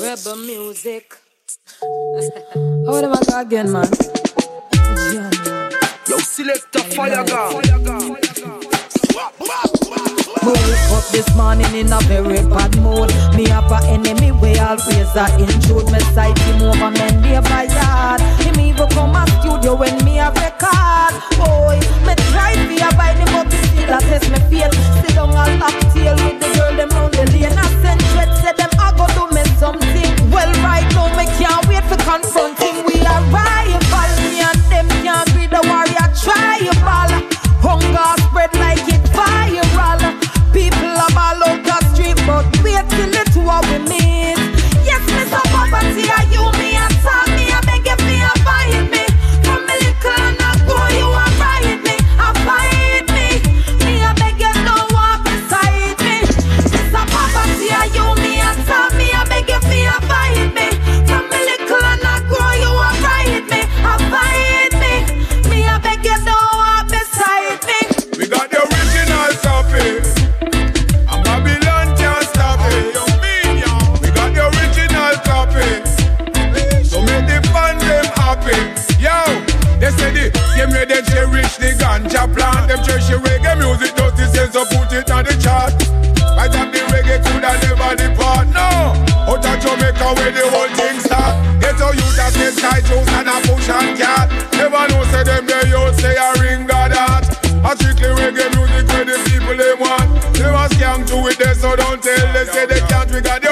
Rebel music. How am I again, man? Yo, select a fire gun. Wake up this morning in a very bad mood. Me have a enemy way always a intrude. Me sight him over men day by yard. Him even come a studio when me a record. Boy, me try to avoid him but he still a test me feel. Sit down a lock tail with the girl them round the lane. I send tight juice and a push and cat. Never know say them they youth say a ring god that. A strictly reggae music where the people they want. They was scam to it there, so don't tell. They say they can't. We got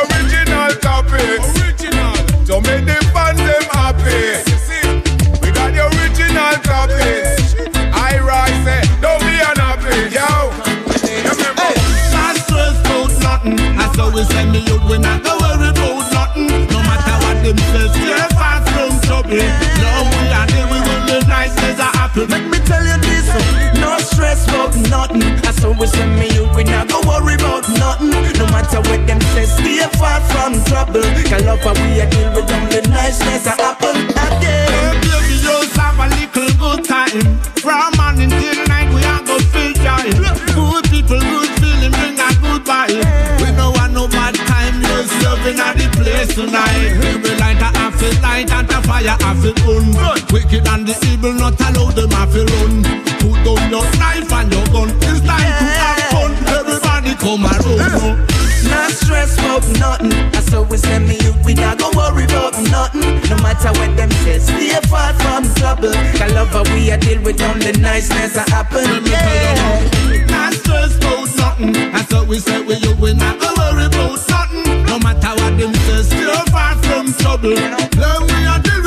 from trouble. Cause love how we a deal with them, the niceness a happen again. Baby, just have a little good time. From morning till night, we are go feel joy. Good people, good feeling, bring a good vibe. We don't want no bad time, just serving at the place tonight. Every light half a light and a fire half a gun. Wicked and the evil, not allow them half a run. Put down your knife and your gun. It's time to have fun. Everybody come around. Not stress about nothing. That's how we send me out, we not go worry about nothing. No matter what them say, stay far from trouble. Cause love how we a deal with them, the niceness a happen. Yeah. Not stress about nothing. That's what we say we you we not go worry about nothing. No matter what them say, stay far from trouble. Then we are deal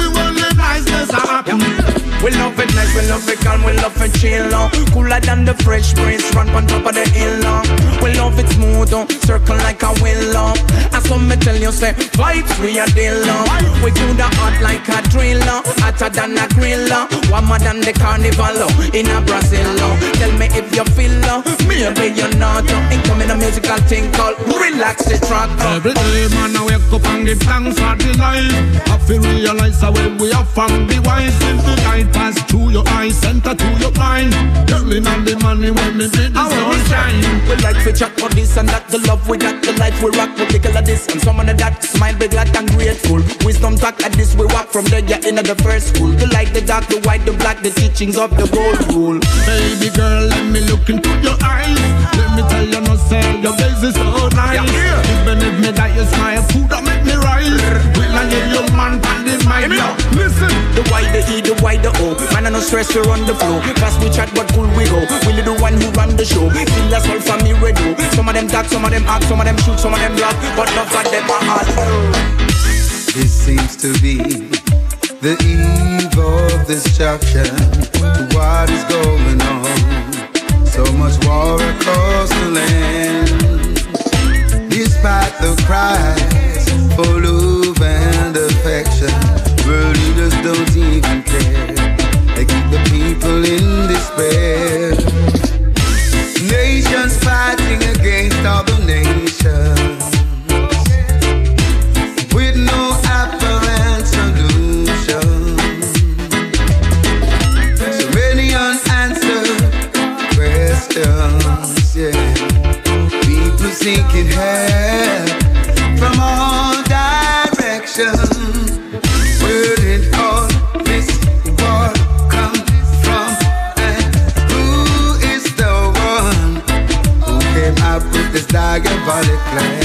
We love it nice, we love it calm, we love it chill uh. Cooler than the fresh breeze, run on top of the hill uh. We love it smooth, uh, circle like a uh. As some me tell you say, vibes we a deal. We do the hot like a drill uh. Hotter than a grill uh. Warmer than the carnival. In a Brazil. Tell me if you feel uh. Maybe you're not uh. Incoming a musical thing called Relax the track. Every day, man, I wake up and give thanks for the life. I feel realize how well we are from the wise. Money when me sunshine. We chat for this and that, the love we got, the life we rock, we tickle of this and some of that. Smile big glad and grateful. Wisdom talk at this, we walk from there, yeah, in the first school. The light, the dark, the white, the black, the teachings of the gold rule. Baby girl, let me look into your eyes. Let me tell you, no say your face is so nice. Even if me die, you smile, food that make me rise. Will I get your man pan in my Listen. The why the E, the why the O. Man, I no stress to run the flow. Cause we chat, but cool we go. Really the one who run the show. Feel that's all for me, radio. Some of them dark, some of them act, some of them shoot, some of them block. But them all. This seems to be the eve of destruction what is going on. So much war across the land. Despite the cries I a valley.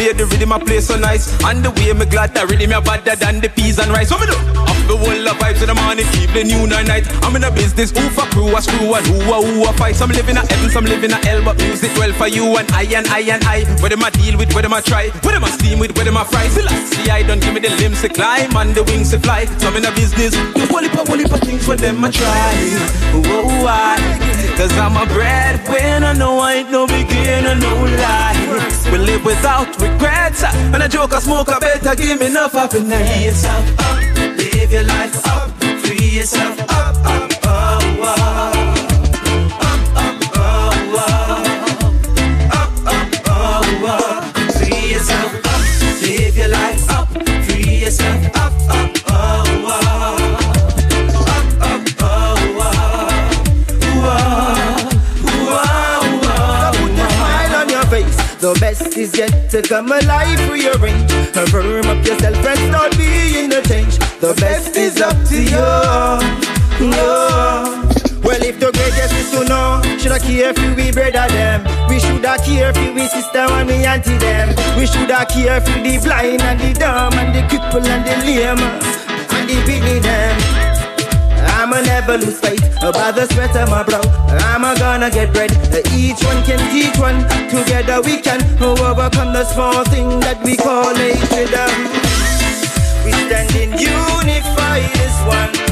Play, the rhythm I play so nice. And the way me glad that rhythm me better than the peas and rice. What me do? Up the whole of vibes in the morning, evening, noon and night. I'm in a business, who for crew, a screw, and who a who a fight. Some living a heaven, some living a hell, but music well for you and I and I and I. Where them I deal with, where them I try, where them I steam with, where them I fry. See, see, I don't give me the limbs to climb and the wings to fly. Some in a business, you whole heap, whole heap things for them I try. Whoa, why? Cause I'm a breadwinner, no I ain't no beginner, no lie. We live without regrets. And a joke, a smoke, I better give me enough happiness. The best is yet to come alive rearrange. Firm up yourself and start being a change. The best is up to you. No. Well, if the greatest is to know, should I care for we brother them? We should have care for we sister and we auntie them. We should have care for the blind and the dumb and the cripple and the lame and the pity them. Never lose faith about the sweat of my brow. I'ma gonna get bread. Each one can teach one. Together we can overcome the small thing that we call hatred. We stand in unified as one.